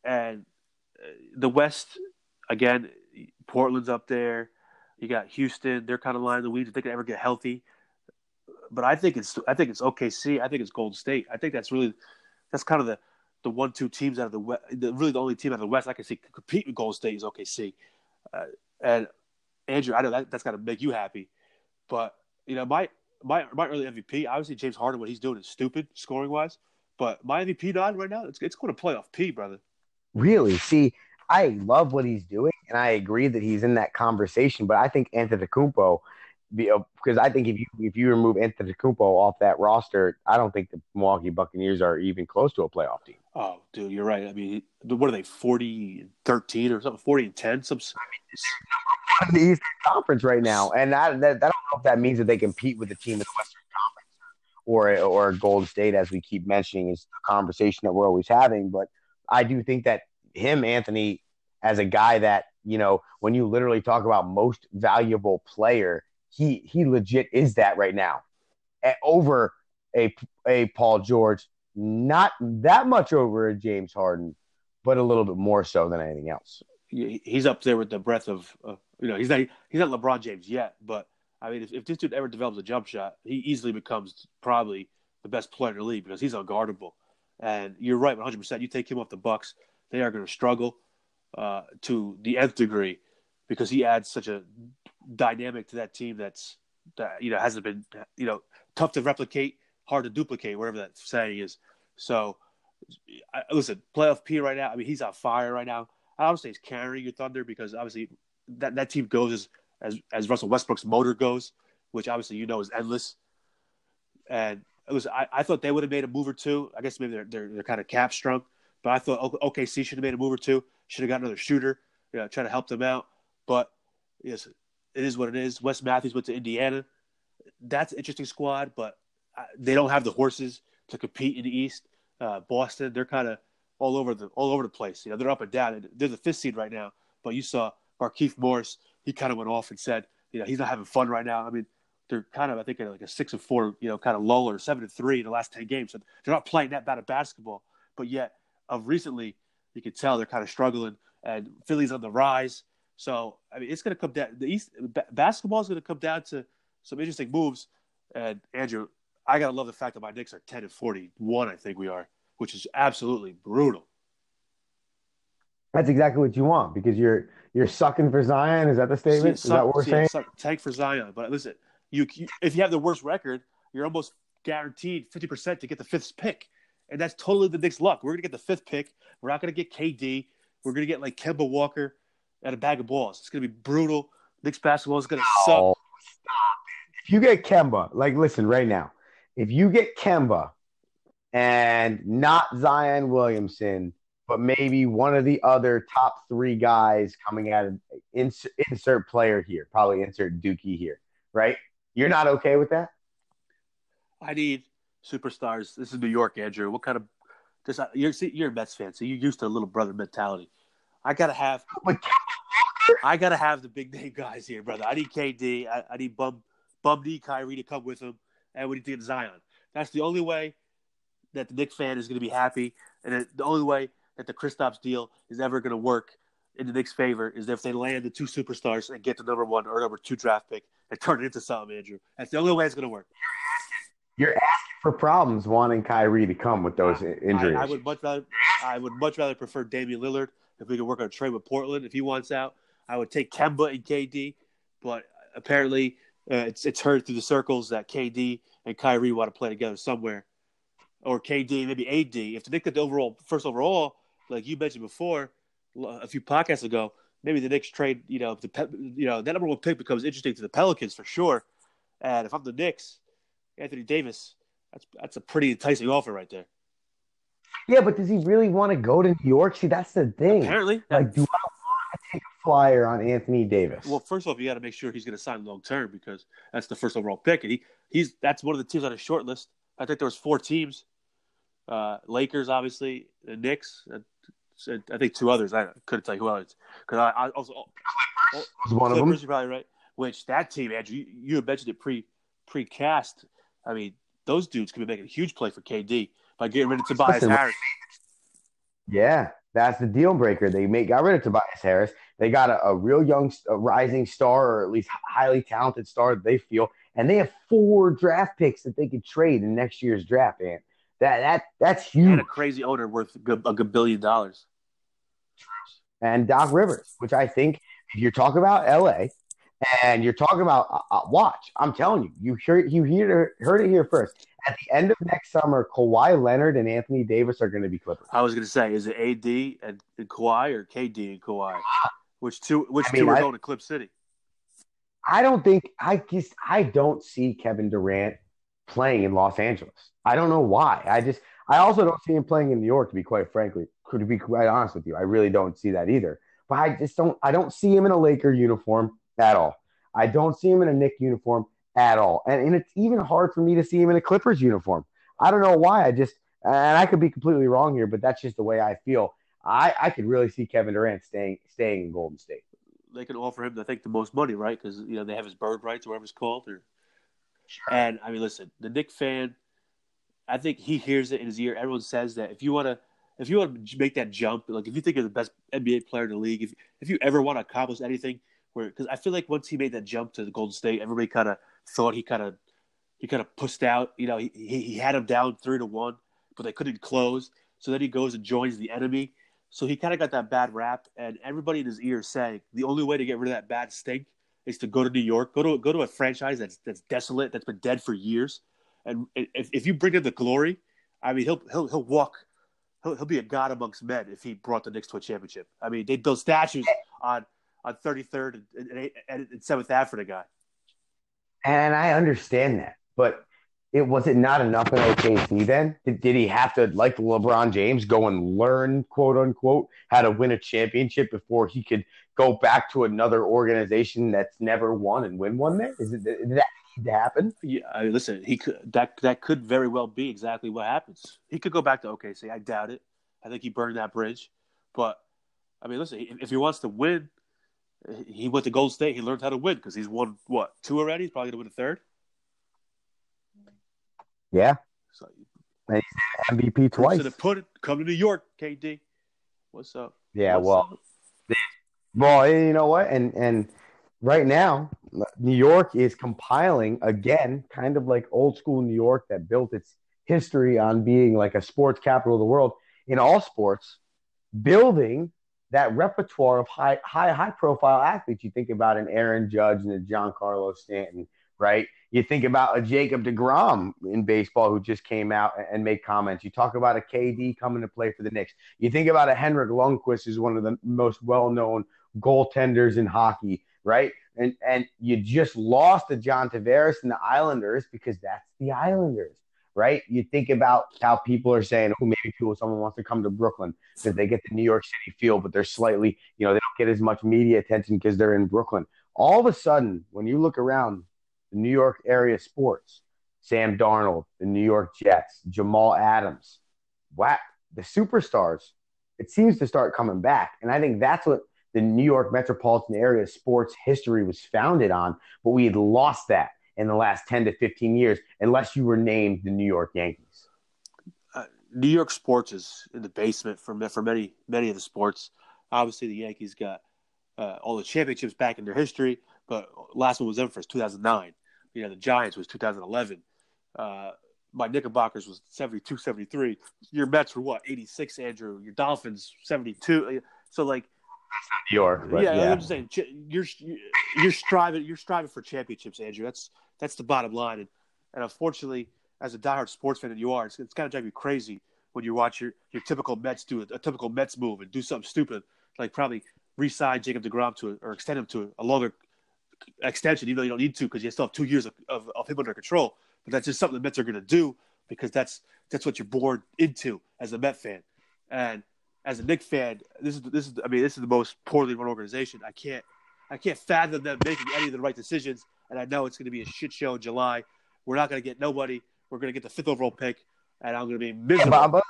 And uh, the West, again, Portland's up there. You got Houston; they're kind of lying in the weeds if they can ever get healthy. But I think it's I think it's OKC. I think it's Golden State. I think that's really that's kind of the the one two teams out of the West. The, really, the only team out of the West I can see compete with Golden State is OKC. Uh, and Andrew, I know that that's got to make you happy, but you know my my my early MVP, obviously James Harden, what he's doing is stupid scoring wise. But my MVP nod right now, it's it's going to playoff P, brother. Really? See, I love what he's doing, and I agree that he's in that conversation. But I think Anthony Antetokounmpo, because uh, I think if you if you remove Antetokounmpo off that roster, I don't think the Milwaukee Buccaneers are even close to a playoff team. Oh, dude, you're right. I mean, what are they, 40 13 or something, 40 and 10? Some... in the Eastern Conference right now. And that, that, I don't know if that means that they compete with the team in the Western Conference or, or Golden State, as we keep mentioning, is the conversation that we're always having. But I do think that him, Anthony, as a guy that, you know, when you literally talk about most valuable player, he he legit is that right now. Over a a Paul George, not that much over a James Harden, but a little bit more so than anything else. He's up there with the breadth of, uh, you know, he's not he's not LeBron James yet, but I mean, if, if this dude ever develops a jump shot, he easily becomes probably the best player in the league because he's unguardable. And you're right, 100. percent You take him off the Bucks, they are going to struggle uh, to the nth degree because he adds such a dynamic to that team that's that you know hasn't been you know tough to replicate hard to duplicate, whatever that saying is. So, I, listen, playoff P right now. I mean, he's on fire right now. I don't say he's carrying your thunder because obviously that, that team goes as, as as Russell Westbrook's motor goes, which obviously you know is endless. And listen, I, I thought they would have made a move or two. I guess maybe they're they're, they're kind of cap strung, but I thought OKC should have made a move or two. Should have got another shooter, you know, try to help them out. But yes, it is what it is. Wes Matthews went to Indiana. That's an interesting squad, but they don't have the horses to compete in the East. Uh, Boston, they're kind of all over the all over the place. You know, they're up and down. They're the fifth seed right now. But you saw Markieff Morris. He kind of went off and said, you know, he's not having fun right now. I mean, they're kind of I think like a six and four, you know, kind of lull or seven and three in the last ten games. So they're not playing that bad of basketball. But yet, of recently, you can tell they're kind of struggling. And Philly's on the rise. So I mean, it's going to come down. The East basketball is going to come down to some interesting moves. And Andrew, I gotta love the fact that my Knicks are ten and forty one. I think we are, which is absolutely brutal. That's exactly what you want because you're you're sucking for Zion. Is that the statement? See, is that what we're see, saying? Suck, tank for Zion, but listen, you, you if you have the worst record, you're almost guaranteed fifty percent to get the fifth pick, and that's totally the Knicks' luck. We're gonna get the fifth pick. We're not gonna get KD. We're gonna get like Kemba Walker and a bag of balls. It's gonna be brutal. Knicks basketball is gonna oh, suck. Stop. If you get Kemba, like listen right now, if you get Kemba and not Zion Williamson, but maybe one of the other top three guys coming out of insert, insert player here, probably insert Dookie here, right? You're not okay with that? I need superstars. This is New York, Andrew. What kind of just you're you're a Mets fan, so you're used to a little brother mentality. I gotta have. I gotta have the big name guys here, brother. I need KD. I, I need Bum Bum D Kyrie to come with him and we need to get Zion. That's the only way that the Knicks fan is going to be happy, and the only way that the Kristaps deal is ever going to work in the Knicks' favor is if they land the two superstars and get the number one or number two draft pick and turn it into something, Andrew. That's the only way it's going to work. You're asking for problems wanting Kyrie to come with those injuries. I, I, would much rather, I would much rather prefer Damian Lillard if we could work on a trade with Portland if he wants out. I would take Kemba and KD, but apparently uh, it's it's heard through the circles that KD and Kyrie want to play together somewhere, or KD maybe AD. If the Knicks get the overall first overall, like you mentioned before, a few podcasts ago, maybe the Knicks trade, you know, the you know that number one pick becomes interesting to the Pelicans for sure. And if I'm the Knicks, Anthony Davis, that's that's a pretty enticing offer right there. Yeah, but does he really want to go to New York? See, that's the thing. Apparently, Like, do I want to take a flyer on Anthony Davis? Well, first off, you got to make sure he's going to sign long term because that's the first overall pick, and he he's that's one of the teams on his short list. I think there was four teams: uh, Lakers, obviously, the Knicks, and, and I think two others. I couldn't tell you who else because I, I also oh, was one of them. You're probably right. Which that team, Andrew, you, you had mentioned it pre precast. I mean, those dudes could be making a huge play for KD by getting rid of Tobias Listen, Harris. Yeah, that's the deal breaker. They made got rid of Tobias Harris. They got a, a real young, a rising star, or at least highly talented star that they feel, and they have four draft picks that they could trade in next year's draft. And that that that's huge. And a crazy owner worth a good billion dollars. And Doc Rivers, which I think, if you're talking about LA, and you're talking about uh, uh, watch, I'm telling you, you heard you hear heard it here first. At the end of next summer, Kawhi Leonard and Anthony Davis are going to be Clippers. I was going to say, is it AD and, and Kawhi or KD and Kawhi? Which two? Which I mean, two are I- going to Clip City? I don't think I just I don't see Kevin Durant playing in Los Angeles. I don't know why. I just I also don't see him playing in New York. To be quite frankly, to be quite honest with you, I really don't see that either. But I just don't I don't see him in a Laker uniform at all. I don't see him in a Knick uniform at all, and, and it's even hard for me to see him in a Clippers uniform. I don't know why. I just and I could be completely wrong here, but that's just the way I feel. I, I could really see Kevin Durant staying staying in Golden State. They can offer him, I think, the most money, right? Because you know they have his bird rights, or whatever it's called. Or... And I mean, listen, the Knick fan, I think he hears it in his ear. Everyone says that if you want to, if you want to make that jump, like if you think you're the best NBA player in the league, if if you ever want to accomplish anything, where because I feel like once he made that jump to the Golden State, everybody kind of thought he kind of he kind of pushed out. You know, he, he had him down three to one, but they couldn't close. So then he goes and joins the enemy. So he kind of got that bad rap, and everybody in his ear saying the only way to get rid of that bad stink is to go to New York, go to go to a franchise that's that's desolate, that's been dead for years, and if, if you bring in the glory, I mean he'll he'll he'll walk, he'll he'll be a god amongst men if he brought the Knicks to a championship. I mean they build statues on on thirty third and, and, and, and Seventh Ave for the guy. And I understand that, but it was it not enough in OKC then? Did, did he have to, like LeBron James, go and learn, quote unquote, how to win a championship before he could go back to another organization that's never won and win one there? Is it did that need to happen? Yeah, I mean, listen, he could that that could very well be exactly what happens. He could go back to OKC. I doubt it. I think he burned that bridge. But I mean, listen, if he wants to win, he went to Gold State. He learned how to win because he's won what two already. He's probably gonna win a third. Yeah, So MVP twice. in the pudding. Come to New York, KD. What's up? Yeah, What's well, up? Well, you know what? And and right now, New York is compiling again, kind of like old school New York that built its history on being like a sports capital of the world in all sports, building that repertoire of high high high profile athletes. You think about an Aaron Judge and a Giancarlo Stanton, right? You think about a Jacob DeGrom in baseball who just came out and made comments. You talk about a KD coming to play for the Knicks. You think about a Henrik Lundqvist, who's one of the most well known goaltenders in hockey, right? And and you just lost to John Tavares and the Islanders because that's the Islanders, right? You think about how people are saying, oh, maybe people, someone wants to come to Brooklyn because they get the New York City feel, but they're slightly, you know, they don't get as much media attention because they're in Brooklyn. All of a sudden, when you look around the New York area sports, Sam Darnold, the New York Jets, Jamal Adams, wow, the superstars, it seems to start coming back. And I think that's what the New York metropolitan area sports history was founded on. But we had lost that in the last 10 to 15 years, unless you were named the New York Yankees. uh, New York sports is in the basement for for many many of the sports. Obviously, the Yankees got uh, all the championships back in their history, but last one was them first, 2009. You know, the Giants was 2011. Uh, my Knickerbockers was 72, 73. Your Mets were what, 86, Andrew? Your Dolphins, 72. So, like, New York, yeah, yeah, I'm just saying, you're you're striving you're striving for championships, Andrew. That's that's the bottom line. And, and unfortunately, as a diehard sports fan that you are, it's, it's kind of driving you crazy when you watch your, your typical Mets do a, a typical Mets move and do something stupid, like probably re-sign Jacob Degrom to a, or extend him to a longer extension, even though you don't need to because you still have two years of, of, of him under control. But that's just something the Mets are going to do because that's that's what you're born into as a Met fan. And as a Knick fan, this is this is I mean this is the most poorly run organization. I can't I can't fathom them making any of the right decisions. And I know it's going to be a shit show in July. We're not going to get nobody. We're going to get the fifth overall pick, and I'm going to be miserable. Yeah, but,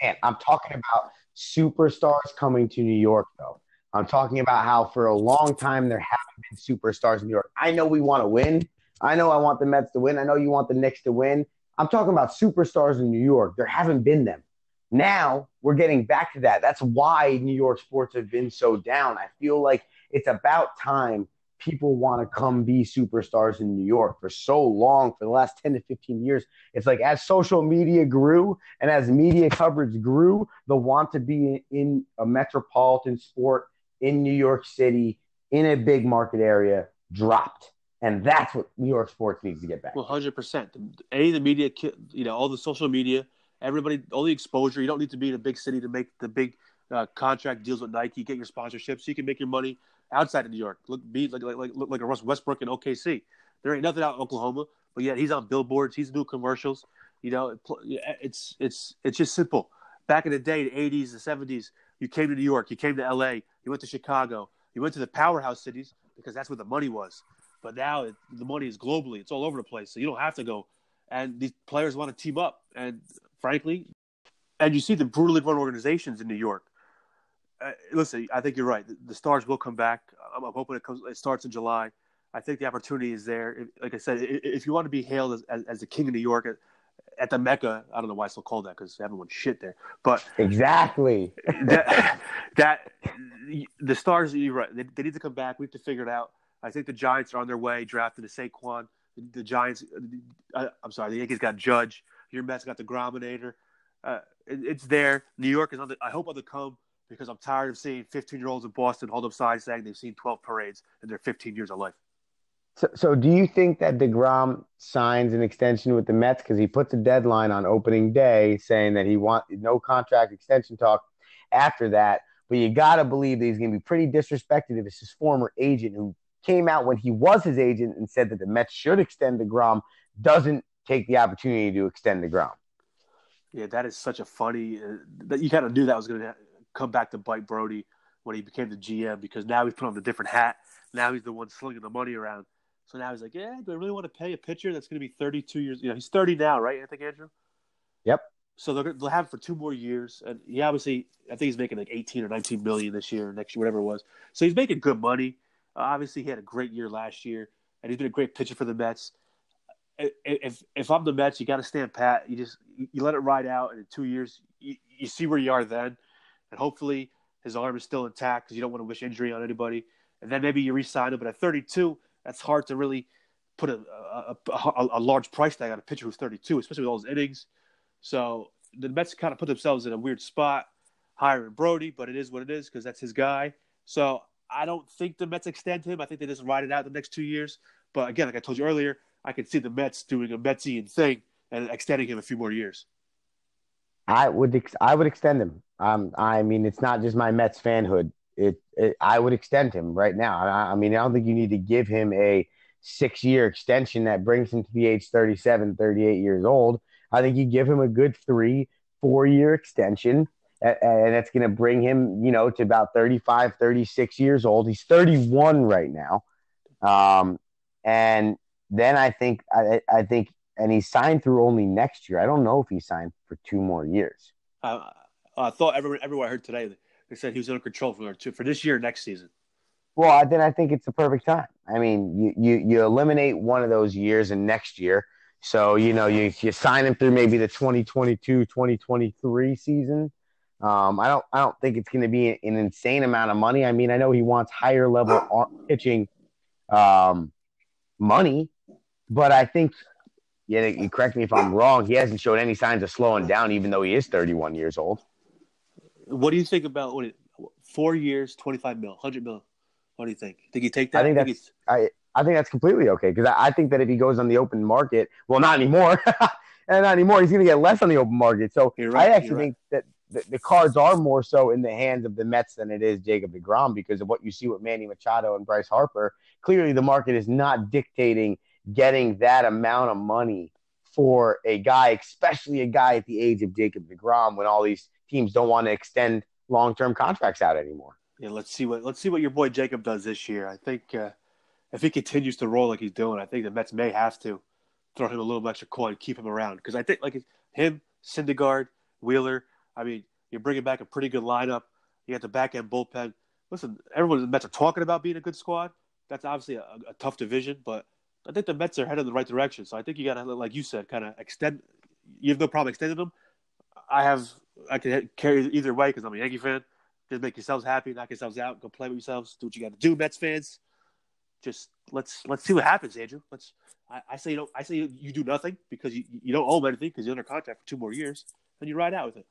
but I'm talking about superstars coming to New York, though. I'm talking about how for a long time there haven't been superstars in New York. I know we want to win. I know I want the Mets to win. I know you want the Knicks to win. I'm talking about superstars in New York. There haven't been them. Now we're getting back to that. That's why New York sports have been so down. I feel like it's about time people want to come be superstars in New York for so long, for the last 10 to 15 years. It's like as social media grew and as media coverage grew, the want to be in a metropolitan sport in New York City, in a big market area, dropped. And that's what New York sports needs to get back. Well, 100%. A, the media, you know, all the social media, everybody, all the exposure. You don't need to be in a big city to make the big uh, contract deals with Nike, get your sponsorships, so you can make your money outside of New York. Look, be like like like look like a Russ Westbrook in OKC. There ain't nothing out in Oklahoma, but yet he's on billboards. He's doing commercials. You know, it's it's it's just simple. Back in the day, the '80s, the '70s, you came to New York, you came to LA, you went to Chicago, you went to the powerhouse cities because that's where the money was. But now it, the money is globally; it's all over the place, so you don't have to go. And these players want to team up, and frankly, and you see the brutally run organizations in New York uh, listen, I think you're right. The, the, stars will come back. I'm, I'm, hoping it comes. It starts in July. I think the opportunity is there. like I said, if you want to be hailed as, as, as the king of New York at, at, the Mecca, I don't know why it's still called that because everyone's shit there. But exactly (laughs) that, that the stars. You're right. They, they, need to come back. We have to figure it out. I think the Giants are on their way, drafting the Saquon. The, the Giants. Uh, I'm sorry. The Yankees got Judge. Your Mets got the Grominator. Uh, it, it's there. New York is on the. I hope on the come because I'm tired of seeing 15 year olds in Boston hold up signs saying they've seen 12 parades in their 15 years of life. So, so do you think that DeGrom signs an extension with the Mets because he puts a deadline on opening day saying that he wants no contract extension talk after that? But you got to believe that he's going to be pretty disrespected if it's his former agent who came out when he was his agent and said that the Mets should extend DeGrom doesn't take the opportunity to extend DeGrom. Yeah, that is such a funny. Uh, that you kind of knew that was going to come back to bite Brodie when he became the GM because now he's put on a different hat. Now he's the one slinging the money around. So now he's like, yeah, do I really want to pay a pitcher that's going to be 32 years? You know, he's 30 now, right? I think Andrew. Yep. So they're, they'll have him for two more years, and he obviously, I think he's making like 18 or 19 million this year, next year, whatever it was. So he's making good money. Uh, obviously, he had a great year last year, and he's been a great pitcher for the Mets. If if I'm the Mets, you got to stand pat. You just you let it ride out, and in two years, you, you see where you are then and hopefully his arm is still intact because you don't want to wish injury on anybody. And then maybe you re-sign him, but at 32, that's hard to really put a, a, a, a large price tag on a pitcher who's 32, especially with all his innings. So the Mets kind of put themselves in a weird spot hiring Brodie, but it is what it is because that's his guy. So I don't think the Mets extend him. I think they just ride it out the next two years. But again, like I told you earlier, I could see the Mets doing a Metsian thing and extending him a few more years. I would ex- I would extend him. Um, I mean, it's not just my Mets fanhood. It, it I would extend him right now. I, I, mean, I don't think you need to give him a six year extension that brings him to the age 37, 38 years old. I think you give him a good three, four year extension, and, and it's going to bring him, you know, to about 35, 36 years old. He's 31 right now. Um, and then I think I, I think and he signed through only next year. I don't know if he signed for two more years. Uh, I thought everyone, everyone I heard today, they said he was under control for for this year, next season. Well, then I think it's the perfect time. I mean, you, you, you eliminate one of those years and next year. So, you know, you, you sign him through maybe the 2022, 2023 season. Um, I don't I don't think it's going to be an insane amount of money. I mean, I know he wants higher level pitching um, money, but I think yeah, you correct me if I'm wrong. He hasn't shown any signs of slowing down, even though he is 31 years old. What do you think about what? Four years, 25 mil, 100 mil. What do you think? Think you take that? I think that's I, I think that's completely okay because I, I, think that if he goes on the open market, well, not anymore, (laughs) and not anymore, he's going to get less on the open market. So right, I actually think right. that the, the cards are more so in the hands of the Mets than it is Jacob DeGrom because of what you see with Manny Machado and Bryce Harper. Clearly, the market is not dictating getting that amount of money for a guy, especially a guy at the age of Jacob DeGrom, when all these teams don't want to extend long-term contracts out anymore. Yeah, let's see what let's see what your boy Jacob does this year. I think uh, if he continues to roll like he's doing, I think the Mets may have to throw him a little extra coin, keep him around because I think like him, Syndergaard, Wheeler. I mean, you're bringing back a pretty good lineup. You got the back end bullpen. Listen, everyone the Mets are talking about being a good squad. That's obviously a, a tough division, but I think the Mets are headed in the right direction. So I think you got to, like you said, kind of extend. You have no problem extending them. I have. I can carry either way because I'm a Yankee fan. Just make yourselves happy, knock yourselves out, go play with yourselves, do what you got to do, Mets fans. Just let's let's see what happens, Andrew. Let's. I, I say you don't. I say you, you do nothing because you, you don't own anything because you're under contract for two more years, and you ride out with it.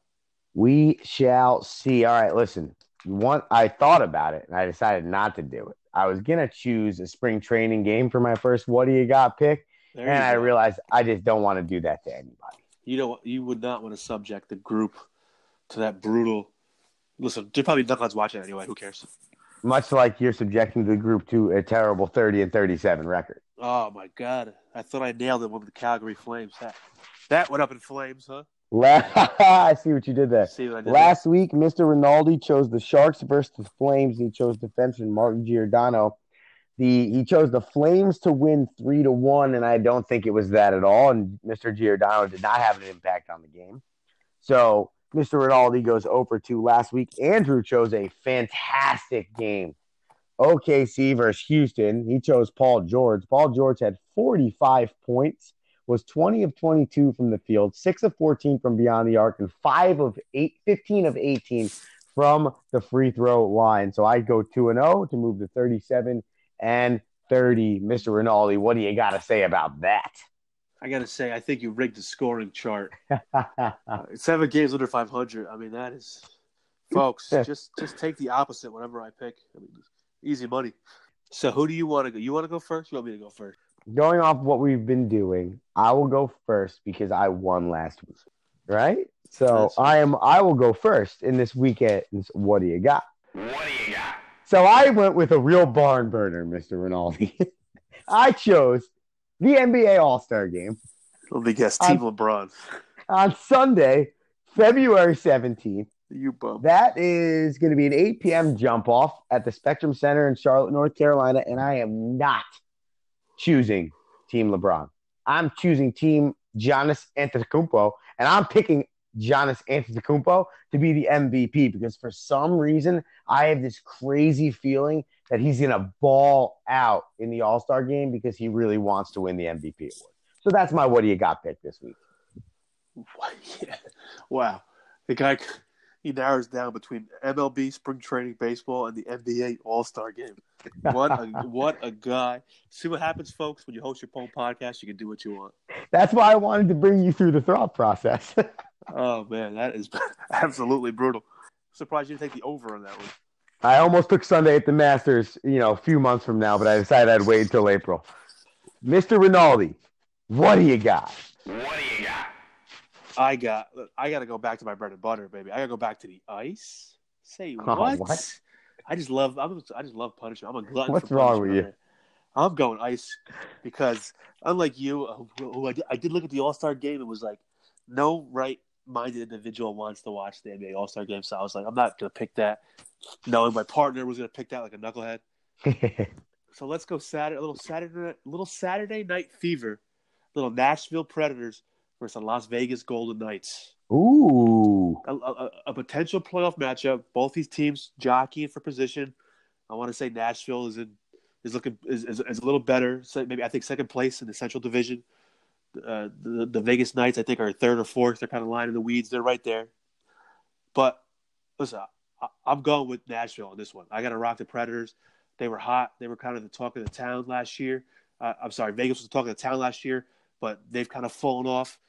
We shall see. All right, listen. One, I thought about it and I decided not to do it. I was gonna choose a spring training game for my first "What do you got?" pick, There and I go. realized I just don't want to do that to anybody. You know, you would not want to subject the group to that brutal. Listen, they're probably knuckleheads watching anyway. Who cares? Much like you're subjecting the group to a terrible 30 and 37 record. Oh my god! I thought I nailed it with the Calgary Flames. That that went up in flames, huh? La- (laughs) I see what you did there. See what I did? there? Last week, Mr. Rinaldi chose the Sharks versus the Flames. He chose defenseman Martin Giordano. The he chose the Flames to win three to one, and I don't think it was that at all. And Mr. Giordano did not have an impact on the game. So Mr. Rinaldi goes over to last week. Andrew chose a fantastic game. OKC versus Houston. He chose Paul George. Paul George had 45 points, was 20 of 22 from the field, 6 of 14 from beyond the arc, and 5 of 8, 15 of 18 from the free throw line. So I go 2 and 0 to move to 37 and 30. Mr. Rinaldi, what do you got to say about that? I gotta say, I think you rigged the scoring chart. Uh, (laughs) seven games under 500. I mean, that is, folks. (laughs) just just take the opposite whenever I pick. I mean, easy money. So who do you want to go? You want to go first? You want me to go first? Going off what we've been doing, I will go first because I won last week. Right? So That's- I am I will go first in this weekend. What do you got? What do you got? So I went with a real barn burner, Mr. Rinaldi. (laughs) I chose the NBA All Star game Let me guess. Team LeBron. on Sunday, February 17th. You bum. That is going to be an 8 p.m. jump off at the Spectrum Center in Charlotte, North Carolina. And I am not choosing Team LeBron. I'm choosing Team Giannis Antetokounmpo. And I'm picking Giannis Antetokounmpo to be the MVP because for some reason, I have this crazy feeling that he's to ball out in the All Star game because he really wants to win the MVP award. So that's my what do you got pick this week. (laughs) Yeah. Wow. The guy he narrows down between MLB spring training baseball and the NBA All Star game. What a (laughs) what a guy. See what happens, folks, when you host your own podcast, you can do what you want. That's why I wanted to bring you through the thought process. (laughs) Oh man, that is (laughs) absolutely brutal. Surprised you didn't take the over on that one. I almost took Sunday at the Masters, you know, a few months from now, but I decided I'd wait until April. Mr. Rinaldi, what do you got? What do you got? I got I gotta go back to my bread and butter, baby. I gotta go back to the ice. Say Oh, (laughs) what? what? I just love I'm, I just love punishment. I'm a glutton. What's for wrong with you? I'm going ice because unlike you, uh, who, who I, did, I did look at the All Star game. It was like no right minded individual wants to watch the NBA All Star game. So I was like, I'm not gonna pick that. Knowing my partner was gonna pick that like a knucklehead. (laughs) So let's go Saturday, a little Saturday, little Saturday night fever, little Nashville Predators versus the Las Vegas Golden Knights. Ooh. A, a, a potential playoff matchup. Both these teams jockeying for position. I want to say Nashville is in is looking is, is, is a little better. So maybe I think second place in the Central Division. Uh, the the Vegas Knights I think are third or fourth. They're kind of lying in the weeds. They're right there. But listen, I, I'm going with Nashville on this one. I got to rock the Predators. They were hot. They were kind of the talk of the town last year. Uh, I'm sorry, Vegas was the talk of the town last year, but they've kind of fallen off.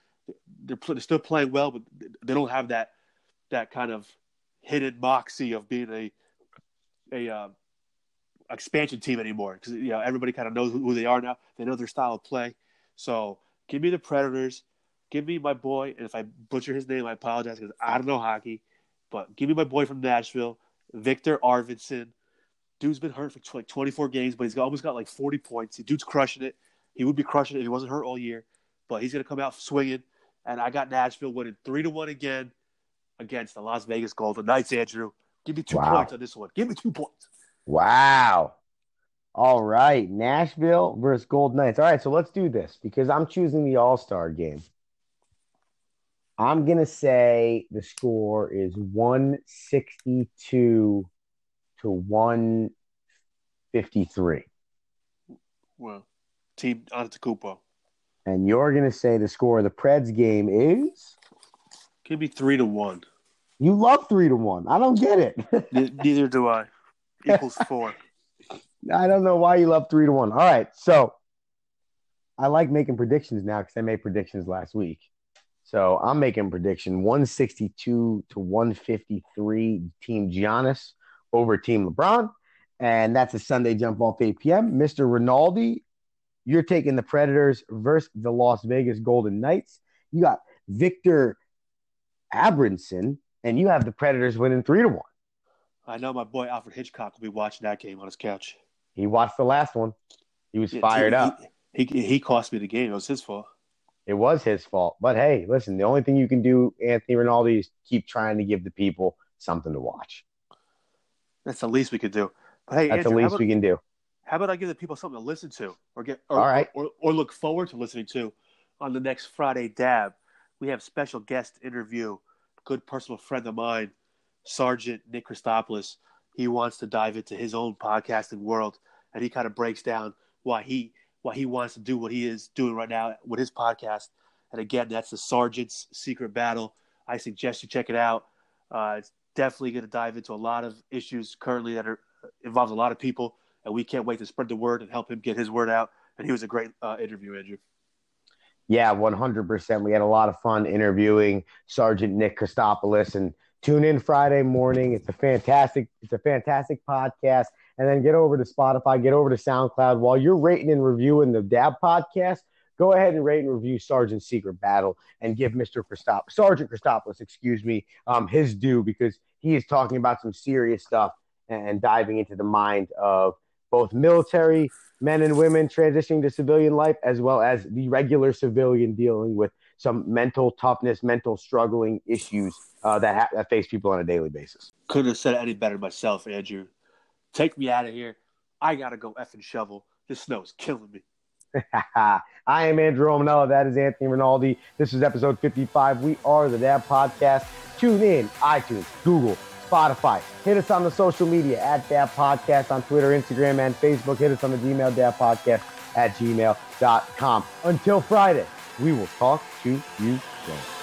They're, they're still playing well, but they don't have that that kind of hidden moxie of being a a uh, expansion team anymore because you know everybody kind of knows who they are now. They know their style of play. So give me the Predators. Give me my boy, and if I butcher his name, I apologize because I don't know hockey. But give me my boy from Nashville, Viktor Arvidsson. Dude's been hurt for like 24 games, but he's almost got like 40 points. The dude's crushing it. He would be crushing it if he wasn't hurt all year, but he's going to come out swinging. And I got Nashville winning three to one again against the Las Vegas Golden Knights. Andrew, give me two Wow. points on this one. Give me two points. Wow. All right. Nashville versus Gold Knights. All right. So let's do this because I'm choosing the All Star game. I'm going to say the score is 162 to 153. Well, team Antetokounmpo. And you're going to say the score of the Preds game is? Could be three to one. You love three to one. I don't get it. (laughs) Ne- Neither do I. Equals four. (laughs) I don't know why you love three to one. All right, so I like making predictions now because I made predictions last week. So I'm making prediction 162 to 153 Team Giannis over Team LeBron, and that's a Sunday jump off 8 p.m. Mr. Rinaldi, you're taking the Predators versus the Las Vegas Golden Knights. You got Victor Abramson, and you have the Predators winning three to one. I know my boy Alfred Hitchcock will be watching that game on his couch. He watched the last one. He was Yeah, fired he- up. He, he he cost me the game. It was his fault. It was his fault. But hey, listen, the only thing you can do, Anthony Rinaldi, is keep trying to give the people something to watch. That's the least we could do. But hey, That's Andrew, the least about, we can do. How about I give the people something to listen to, or get, or, All right. or, or, look forward to listening to on the next Friday DAAB. We have special guest interview, good personal friend of mine, Sergeant Nick Christopoulos. He wants to dive into his own podcasting world, and he kind of breaks down why he why he wants to do what he is doing right now with his podcast. And again, that's the Sergeant's Secret Battle. I suggest you check it out. Uh, it's definitely going to dive into a lot of issues currently that are involves a lot of people, and we can't wait to spread the word and help him get his word out. And he was a great uh, interview, Andrew. Yeah, 100%. We had a lot of fun interviewing Sergeant Nick Christopoulos and tune in Friday morning. It's a fantastic, it's a fantastic podcast. And then get over to Spotify, get over to SoundCloud. While you're rating and reviewing the DAAB podcast, go ahead and rate and review Sergeant Secret Battle and give Mr. Christop Sergeant Christopoulos, excuse me, um, his due because he is talking about some serious stuff and diving into the mind of both military men and women transitioning to civilian life, as well as the regular civilian dealing with some mental toughness, mental struggling issues uh, that, ha- that face people on a daily basis. Couldn't have said it any better myself, Andrew. Take me out of here. I gotta go effing shovel. This snow is killing me. (laughs) I am Andrew Romanella. That is Anthony Rinaldi. This is episode 55. We are the DAAB Podcast. Tune in, iTunes, Google, Spotify. Hit us on the social media at DAAB Podcast on Twitter, Instagram, and Facebook. Hit us on the Gmail, DAAB Podcast at gmail.com. Until Friday, we will talk to you soon.